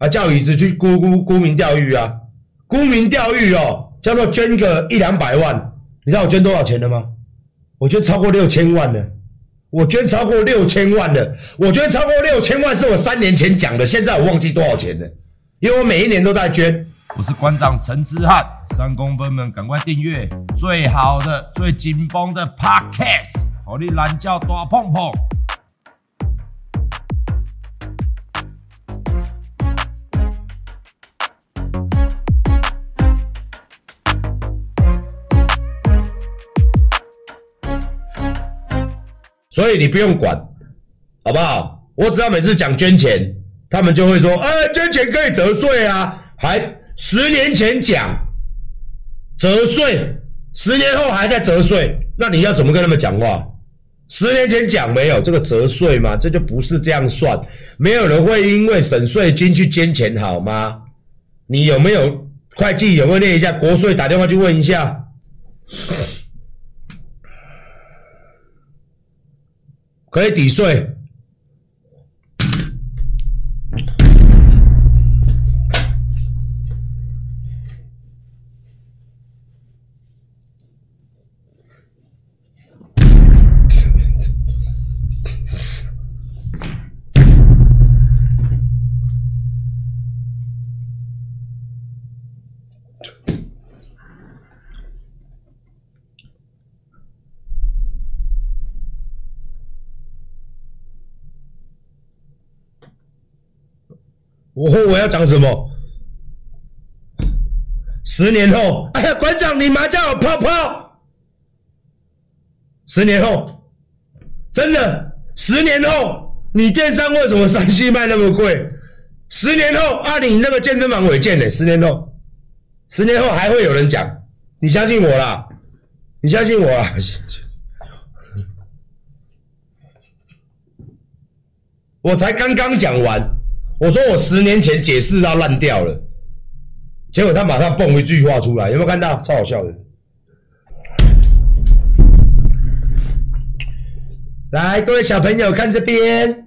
啊，叫椅子去沽沽沽名钓誉啊，沽名钓誉哦，叫做捐个一两百万，你知道我捐多少钱了吗？我捐超过六千万了，我捐超过六千万了，我捐超过六千万是我三年前讲的，现在我忘记多少钱了，因为我每一年都在捐。我是馆长陈之汉，三公分们赶快订阅。最好的、最紧绷的 Podcast，好你懒觉大碰碰。所以你不用管，好不好？我只要每次讲捐钱，他们就会说：“哎，捐钱可以折税啊！”还十年前讲折税，十年后还在折税，那你要怎么跟他们讲话？十年前讲没有这个折税吗？这就不是这样算，没有人会因为省税金去捐钱，好吗？你有没有会计？有没有念一下国税？打电话去问一下。可以抵税。我我要讲什么？十年后，哎呀，馆长，你麻将有泡泡。十年后，真的，十年后，你电商为什么三星卖那么贵？十年后，啊，你那个健身房违建呢？十年后，十年后还会有人讲，你相信我啦，你相信我啦。我才刚刚讲完。我说我十年前解释到烂掉了，结果他马上蹦一句话出来，有没有看到？超好笑的。来，各位小朋友看这边，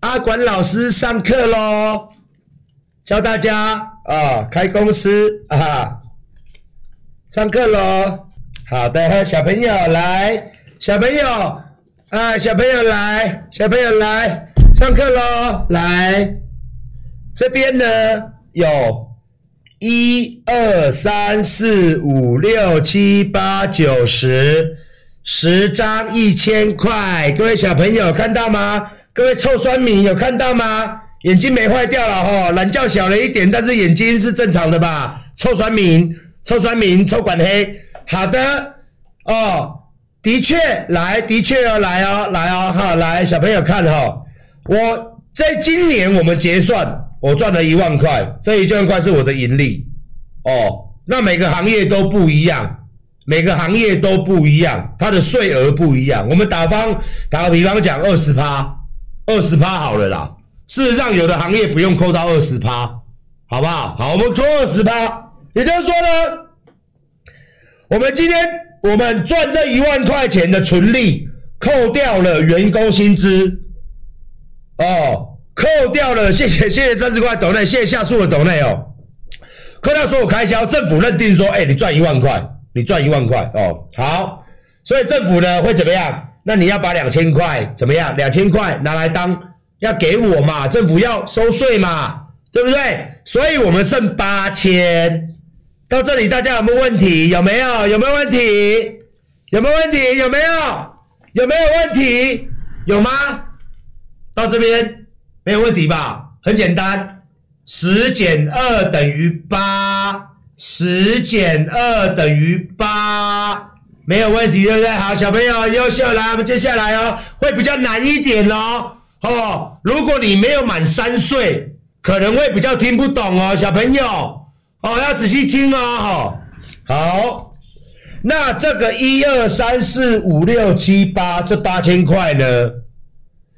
阿管老师上课喽，教大家啊开公司啊，上课喽。好的，小朋友来，小朋友啊，小朋友来，小朋友来，上课喽，来。这边呢，有一二三四五六七八九十十张一千块，各位小朋友看到吗？各位臭酸民有看到吗？眼睛没坏掉了哈，懒觉小了一点，但是眼睛是正常的吧？臭酸民，臭酸民，臭管黑。好的哦，的确来，的确哦，来哦，来哦，哈，来小朋友看哈，我在今年我们结算。我赚了一万块，这一万块是我的盈利哦。那每个行业都不一样，每个行业都不一样，它的税额不一样。我们打方打个比方讲，二十趴，二十趴好了啦。事实上，有的行业不用扣到二十趴，好不好？好，我们扣二十趴，也就是说呢，我们今天我们赚这一万块钱的纯利，扣掉了员工薪资，哦。扣掉了，谢谢谢谢三十块斗内，谢谢下述的斗内哦。扣掉所有开销，政府认定说，哎，你赚一万块，你赚一万块哦。好，所以政府呢会怎么样？那你要把两千块怎么样？两千块拿来当要给我嘛？政府要收税嘛？对不对？所以我们剩八千。到这里大家有没有问题？有没有？有没有问题？有没有问题？有没有？有没有问题？有吗？到这边。没有问题吧？很简单，十减二等于八，十减二等于八，没有问题，对不对？好，小朋友优秀，来，我们接下来哦，会比较难一点哦。哦，如果你没有满三岁，可能会比较听不懂哦，小朋友，哦，要仔细听哦。好，那这个一二三四五六七八这八千块呢？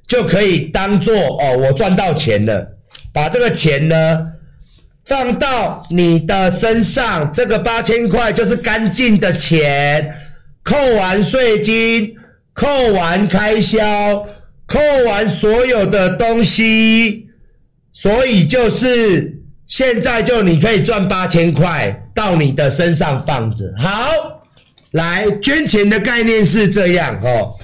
就可以当做哦，我赚到钱了，把这个钱呢放到你的身上，这个八千块就是干净的钱，扣完税金，扣完开销，扣完所有的东西，所以就是现在就你可以赚八千块到你的身上放着。好，来捐钱的概念是这样哦。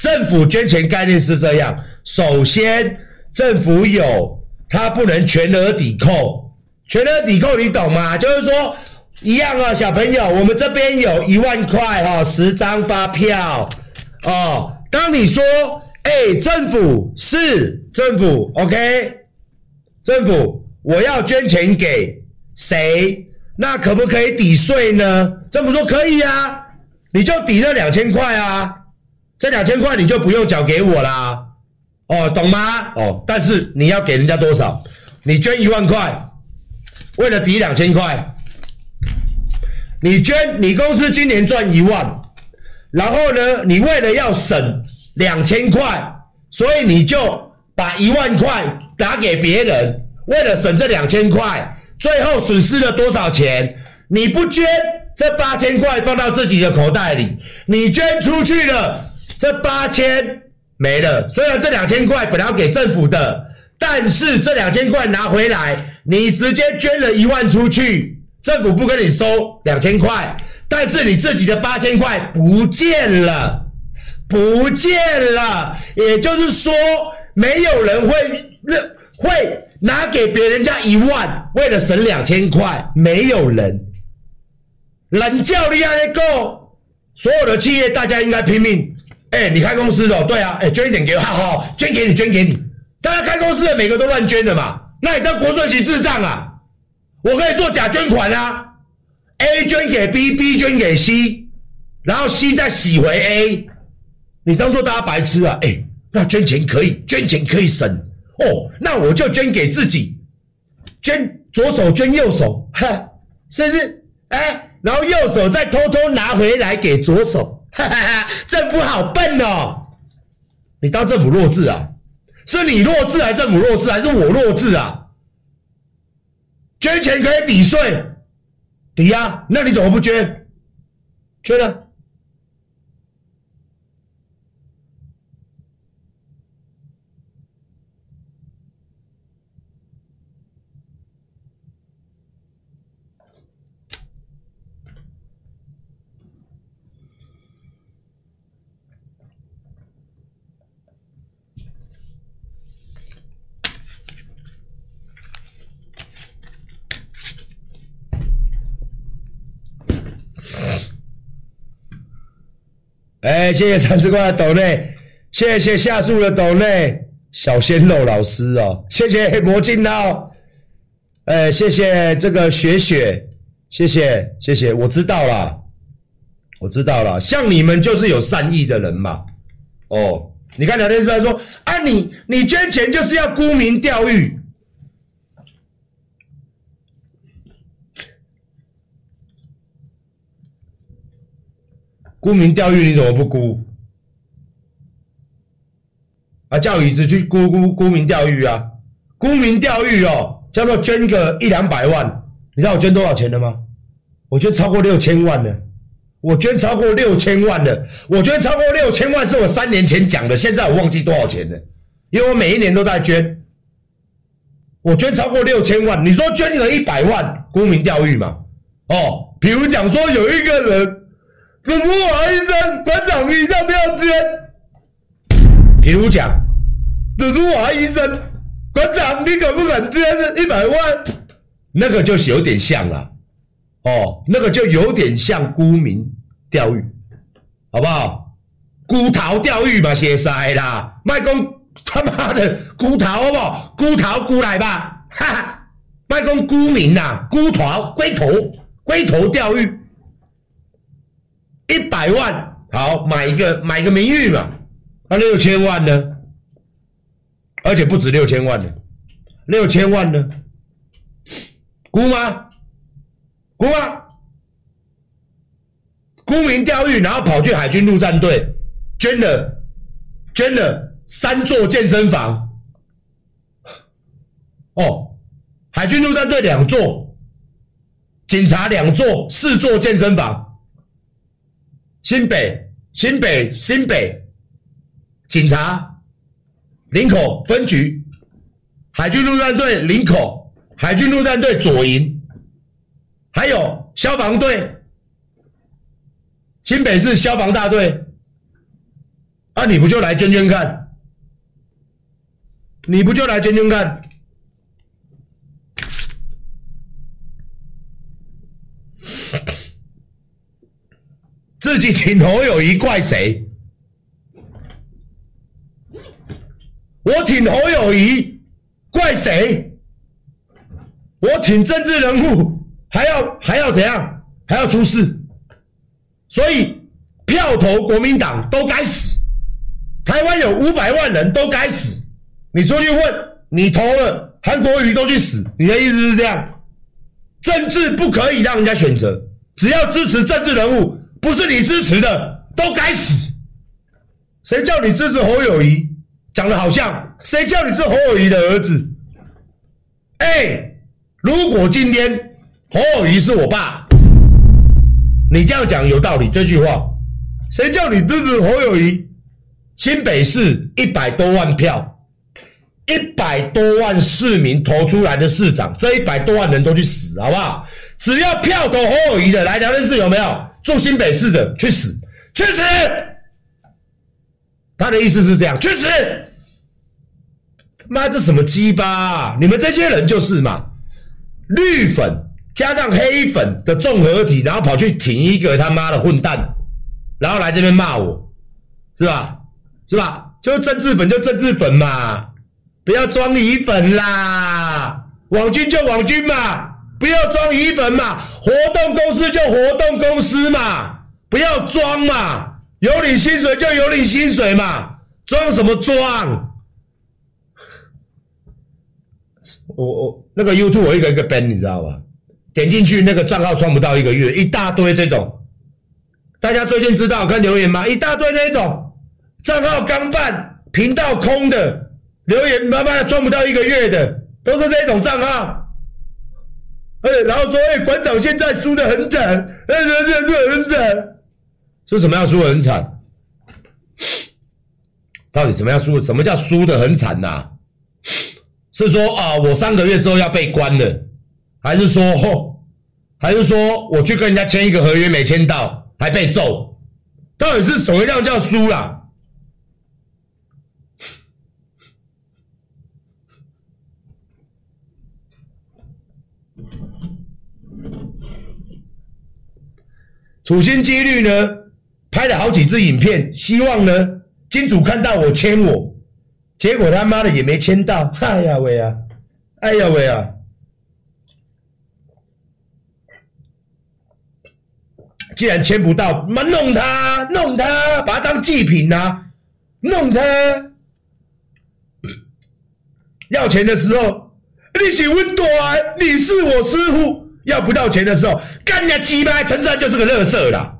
政府捐钱概念是这样，首先政府有，它不能全额抵扣，全额抵扣你懂吗？就是说一样啊，小朋友，我们这边有一万块哈，十张发票哦。当你说，哎，政府是政府，OK，政府我要捐钱给谁？那可不可以抵税呢？政府说可以啊，你就抵那两千块啊。这两千块你就不用缴给我啦，哦，懂吗？哦，但是你要给人家多少？你捐一万块，为了抵两千块，你捐，你公司今年赚一万，然后呢，你为了要省两千块，所以你就把一万块打给别人，为了省这两千块，最后损失了多少钱？你不捐，这八千块放到自己的口袋里，你捐出去了。这八千没了，虽然这两千块本来要给政府的，但是这两千块拿回来，你直接捐了一万出去，政府不跟你收两千块，但是你自己的八千块不见了，不见了，也就是说，没有人会会拿给别人家一万，为了省两千块，没有人，冷叫你还得够，所有的企业大家应该拼命。哎、你开公司的，对啊，哎、捐一点给我，好好，捐给你，捐给你。大家开公司的每个都乱捐的嘛，那你当国税局智障啊？我可以做假捐款啊，A 捐给 B，B 捐给 C，然后 C 再洗回 A，你当做大家白痴啊？哎、那捐钱可以，捐钱可以省哦，那我就捐给自己，捐左手捐右手，哈，是不是？哎、然后右手再偷偷拿回来给左手。哈哈哈，政府好笨哦！你当政府弱智啊？是你弱智还是政府弱智还是我弱智啊？捐钱可以抵税，抵押？那你怎么不捐？捐了。哎，谢谢三十块的抖内，谢谢下树的抖内，小鲜肉老师哦，谢谢魔镜刀，哎，谢谢这个雪雪，谢谢谢谢，我知道了，我知道了，像你们就是有善意的人嘛，哦，你看聊天室还说啊，你你捐钱就是要沽名钓誉。沽名钓誉，你怎么不沽？啊，叫椅子去沽沽沽名钓誉啊！沽名钓誉哦，叫做捐个一两百万。你知道我捐多少钱的吗？我捐超过六千万的。我捐超过六千万的。我捐超过六千万是我三年前讲的，现在我忘记多少钱了，因为我每一年都在捐。我捐超过六千万，你说捐个一百万，沽名钓誉嘛？哦，比如讲说有一个人。如华医生，馆长，你要不要捐？比如讲，如华医生，馆长，你敢不敢捐一百万？那个就是有点像了，哦，那个就有点像沽名钓誉，好不好？孤桃钓鱼嘛，写塞啦，卖公他妈的孤桃好不好？孤桃孤来吧，哈哈，卖公沽名呐，孤桃龟头龟头钓鱼。一百万好，买一个买个名誉嘛，那六千万呢？而且不止六千万呢，六千万呢？沽吗？沽吗？沽名钓誉，然后跑去海军陆战队捐了捐了三座健身房。哦，海军陆战队两座，警察两座，四座健身房。新北、新北、新北警察林口分局海军陆战队林口，海军陆战队左营，还有消防队，新北市消防大队。啊，你不就来捐捐看？你不就来捐捐看？请侯友谊怪谁？我挺侯友谊怪谁？我挺政治人物还要还要怎样？还要出事？所以票投国民党都该死。台湾有五百万人都该死。你出去问，你投了韩国瑜都去死。你的意思是这样？政治不可以让人家选择，只要支持政治人物。不是你支持的都该死！谁叫你支持侯友谊？讲的好像谁叫你是侯友谊的儿子？哎，如果今天侯友谊是我爸，你这样讲有道理。这句话，谁叫你支持侯友谊？新北市一百多万票，一百多万市民投出来的市长，这一百多万人都去死，好不好？只要票投侯友谊的来聊天室有没有？住新北市的去死，去死！他的意思是这样，去死！妈，这什么鸡巴？你们这些人就是嘛，绿粉加上黑粉的综合体，然后跑去挺一个他妈的混蛋，然后来这边骂我，是吧？是吧？就是政治粉就政治粉嘛，不要装乙粉啦，网军就网军嘛。不要装乙粉嘛，活动公司就活动公司嘛，不要装嘛，有领薪水就有领薪水嘛，装什么装？我我那个 YouTube 我一个一个 ban 你知道吧？点进去那个账号装不到一个月，一大堆这种，大家最近知道看留言吗？一大堆那种账号刚办，频道空的留言，慢慢的装不到一个月的，都是这种账号。哎，然后说，哎，馆长现在输得很惨，哎，这这这很惨，是什么样输得很惨？到底什么样输？什么叫输得很惨呐？是说啊，我三个月之后要被关了，还是说，还是说我去跟人家签一个合约没签到，还被揍？到底是什么样叫输啦？处心积虑呢，拍了好几支影片，希望呢金主看到我签我，结果他妈的也没签到，哎呀喂啊，哎呀喂啊！既然签不到，妈弄他，弄他，把他当祭品、啊，弄他！要钱的时候，你是温多，你是我师傅。要不到钱的时候，干你鸡巴，陈志安就是个乐色啦。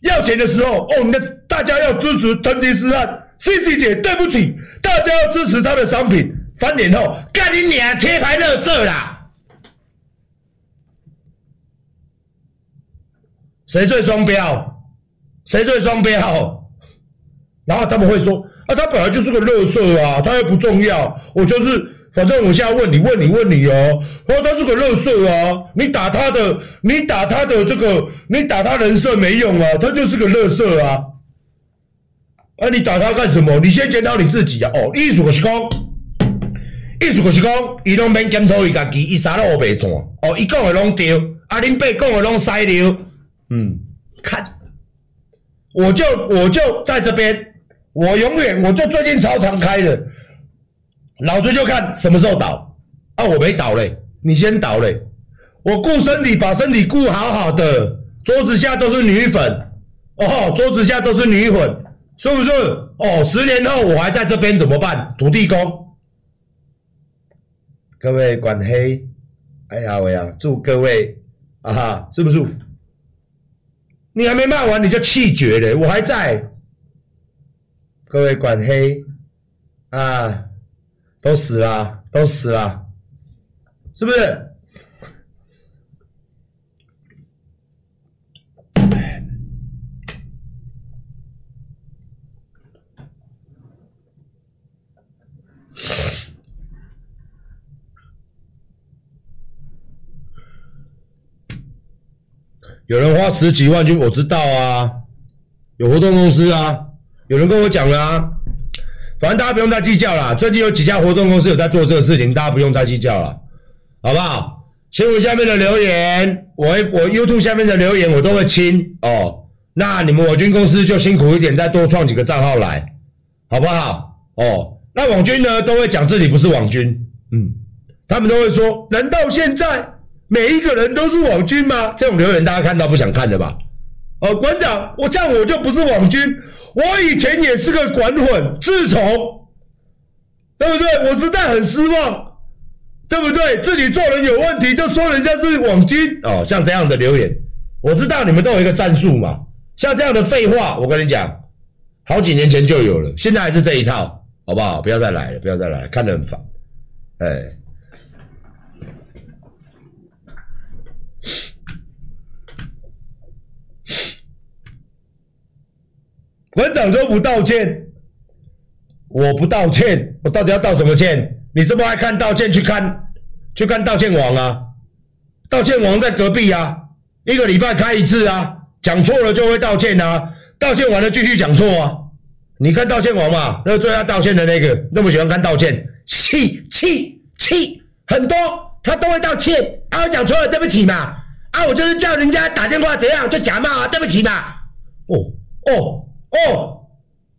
要钱的时候，哦，那大家要支持陈迪斯汉，CC 姐，对不起，大家要支持他的商品。翻脸后，干你娘，贴牌乐色啦。谁最双标？谁最双标？然后他们会说，啊，他本来就是个乐色啊，他又不重要，我就是。反正我现在问你，问你，问你哦。哦，他是个乐色啊！你打他的，你打他的这个，你打他人设没用啊，他就是个乐色啊！啊，你打他干什么？你先检讨你自己啊！哦，意思是讲，意思是讲，伊拢免检讨伊家己，伊啥都乌白转。哦，伊讲的拢对，啊，恁爸讲的拢犀利。嗯，看，我就我就在这边，我永远我就最近超常开的。老子就看什么时候倒啊！我没倒嘞，你先倒嘞。我顾身体，把身体顾好好的。桌子下都是女粉哦，桌子下都是女粉，是不是？哦，十年后我还在这边怎么办？土地公，各位管黑，哎呀喂呀，祝各位啊哈，是不是？你还没骂完你就气绝了，我还在。各位管黑啊！都死了都死了。是不是？有人花十几万就我知道啊。有活动公司啊。有人跟我讲啊。反正大家不用再计较了。最近有几家活动公司有在做这个事情，大家不用再计较了，好不好？新闻下面的留言，我我 YouTube 下面的留言我都会清哦。那你们网军公司就辛苦一点，再多创几个账号来，好不好？哦，那网军呢都会讲自己不是网军，嗯，他们都会说，难道现在每一个人都是网军吗？这种留言大家看到不想看的吧？哦，馆长，我这样我就不是网军。我以前也是个管混，自从，对不对？我实在很失望，对不对？自己做人有问题，就说人家是网军哦。像这样的留言，我知道你们都有一个战术嘛。像这样的废话，我跟你讲，好几年前就有了，现在还是这一套，好不好？不要再来了，不要再来了，看得很烦，哎。馆长都不道歉，我不道歉，我到底要道什么歉？你这么爱看道歉，去看，去看道歉王啊！道歉王在隔壁啊，一个礼拜开一次啊，讲错了就会道歉啊，道歉完了继续讲错啊。你看道歉王嘛，那个最爱道歉的那个，那么喜欢看道歉，气气气，很多他都会道歉啊，我讲错了，对不起嘛，啊，我就是叫人家打电话怎样就假骂啊，对不起嘛，哦哦。哦，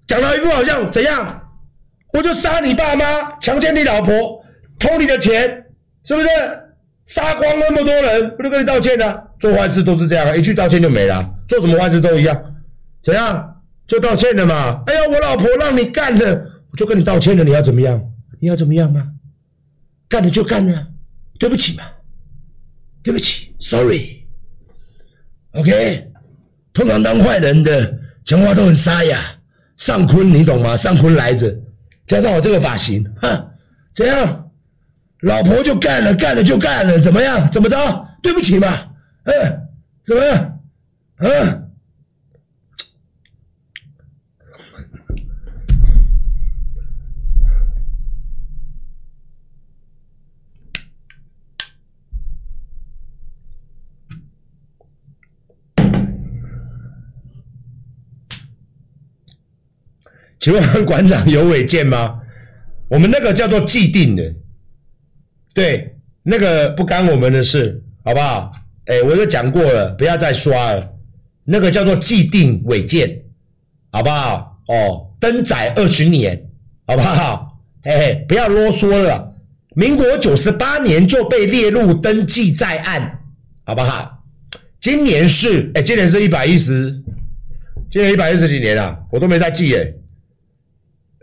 讲到一副好像怎样，我就杀你爸妈，强奸你老婆，偷你的钱，是不是？杀光那么多人，不就跟你道歉呢、啊？做坏事都是这样，一句道歉就没了。做什么坏事都一样，怎样就道歉了嘛？哎呀，我老婆让你干了，我就跟你道歉了，你要怎么样？你要怎么样吗？干了就干了，对不起嘛，对不起，sorry。OK，通常当坏人的。讲话都很沙哑，上坤你懂吗？上坤来着，加上我这个发型，哼，怎样？老婆就干了，干了就干了，怎么样？怎么着？对不起嘛，嗯，怎么样？嗯。请问馆长有违建吗？我们那个叫做既定的，对，那个不干我们的事，好不好？哎，我都讲过了，不要再刷了。那个叫做既定违建，好不好？哦，登载二十年，好不好？嘿嘿，不要啰嗦了。民国九十八年就被列入登记在案，好不好？今年是哎，今年是一百一十，今年一百一十几年了，我都没在记哎。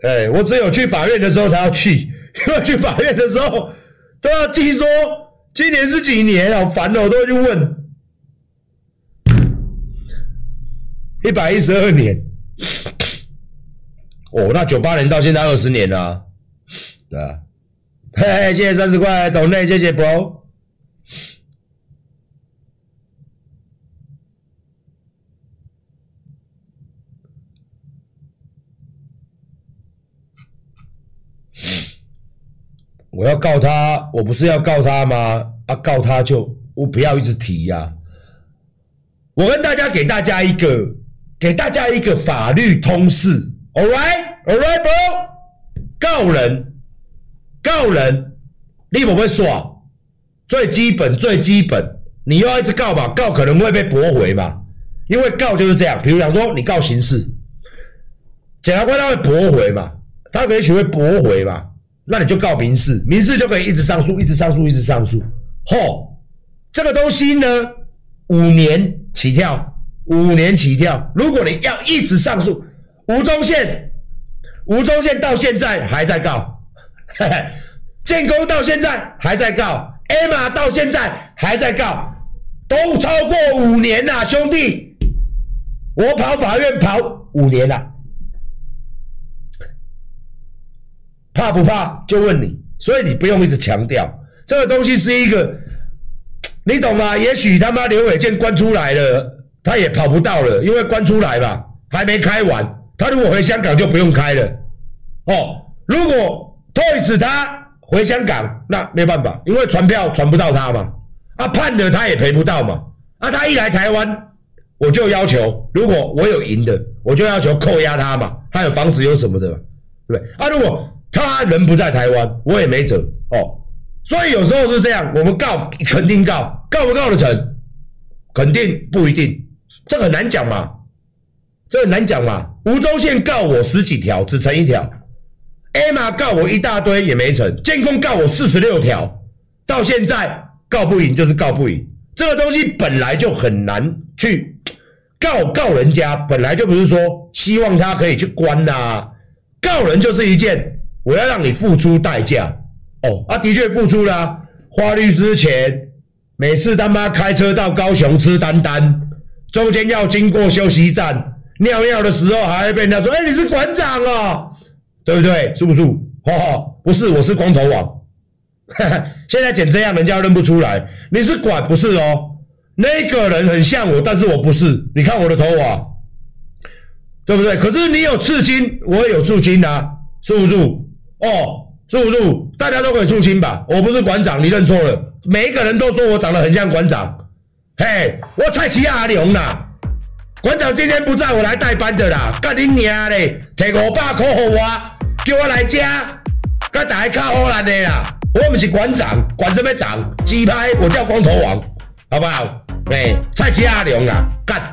哎，我只有去法院的时候才要去，因为去法院的时候都要记说今年是几年，好烦哦，我都会去问。一百一十二年，哦，那九八年到现在二十年了啊，对啊，嘿嘿，谢谢三十块，懂内，谢谢 bro。我要告他，我不是要告他吗？啊，告他就我不要一直提呀、我跟大家给大家一个，给大家一个法律通识，All right，All right, bro。告人，告人，你不会说，最基本最基本，你又要一直告吧？告可能会被驳回嘛？因为告就是这样，比如讲说你告刑事，检察官他会驳回嘛？他可以学会驳回嘛？那你就告民事，民事就可以一直上诉，一直上诉，一直上诉。嚯，这个东西呢，五年起跳，五年起跳。如果你要一直上诉，吴宗宪，吴宗宪到现在还在告，嘿嘿，建工到现在还在告，Emma 到现在还在告，都超过五年了，兄弟，我跑法院跑五年了。怕不怕？就问你，所以你不用一直强调这个东西是一个，你懂吗？也许他妈刘伟健关出来了，他也跑不到了，因为关出来吧，还没开完。他如果回香港就不用开了。哦，如果 Toys 他回香港，那没办法，因为传票传不到他嘛。啊，判了他也赔不到嘛。啊，他一来台湾，我就要求，如果我有赢的，我就要求扣押他嘛，他有房子有什么的，对不对？啊，如果他人不在台湾，我也没辙哦。所以有时候是这样，我们告肯定告，告不告得成？肯定不一定，这很难讲嘛，这很难讲嘛。吴宗宪告我十几条，只成一条；Emma 告我一大堆也没成，建工告我四十六条，到现在告不赢就是告不赢。这个东西本来就很难去告告人家，本来就不是说希望他可以去关呐、告人就是一件我要让你付出代价。哦，啊，的确付出了、花律师钱，每次他妈开车到高雄吃丹丹，中间要经过休息站，尿尿的时候还会被人家说，哎、你是馆长哦，对不对？是不是？哈哦，不是，我是光头王。哈哈，现在剪这样，人家认不出来，你是馆不是哦？那个人很像我，但是我不是。你看我的头发，对不对？可是你有刺青，我也有刺青啊，是不是？哦。是不是？大家都可以出清吧？我不是馆长，你认错了。每一个人都说我长得很像馆长。嘿，我蔡奇亚阿龙啦，馆长今天不在，我来代班的啦。干你娘嘞！提五百块给我，叫我来家，跟大家靠好难的啦。我不是馆长，管什么长？鸡排，我叫光头王，好不好？哎，蔡奇亚阿龙啦，干。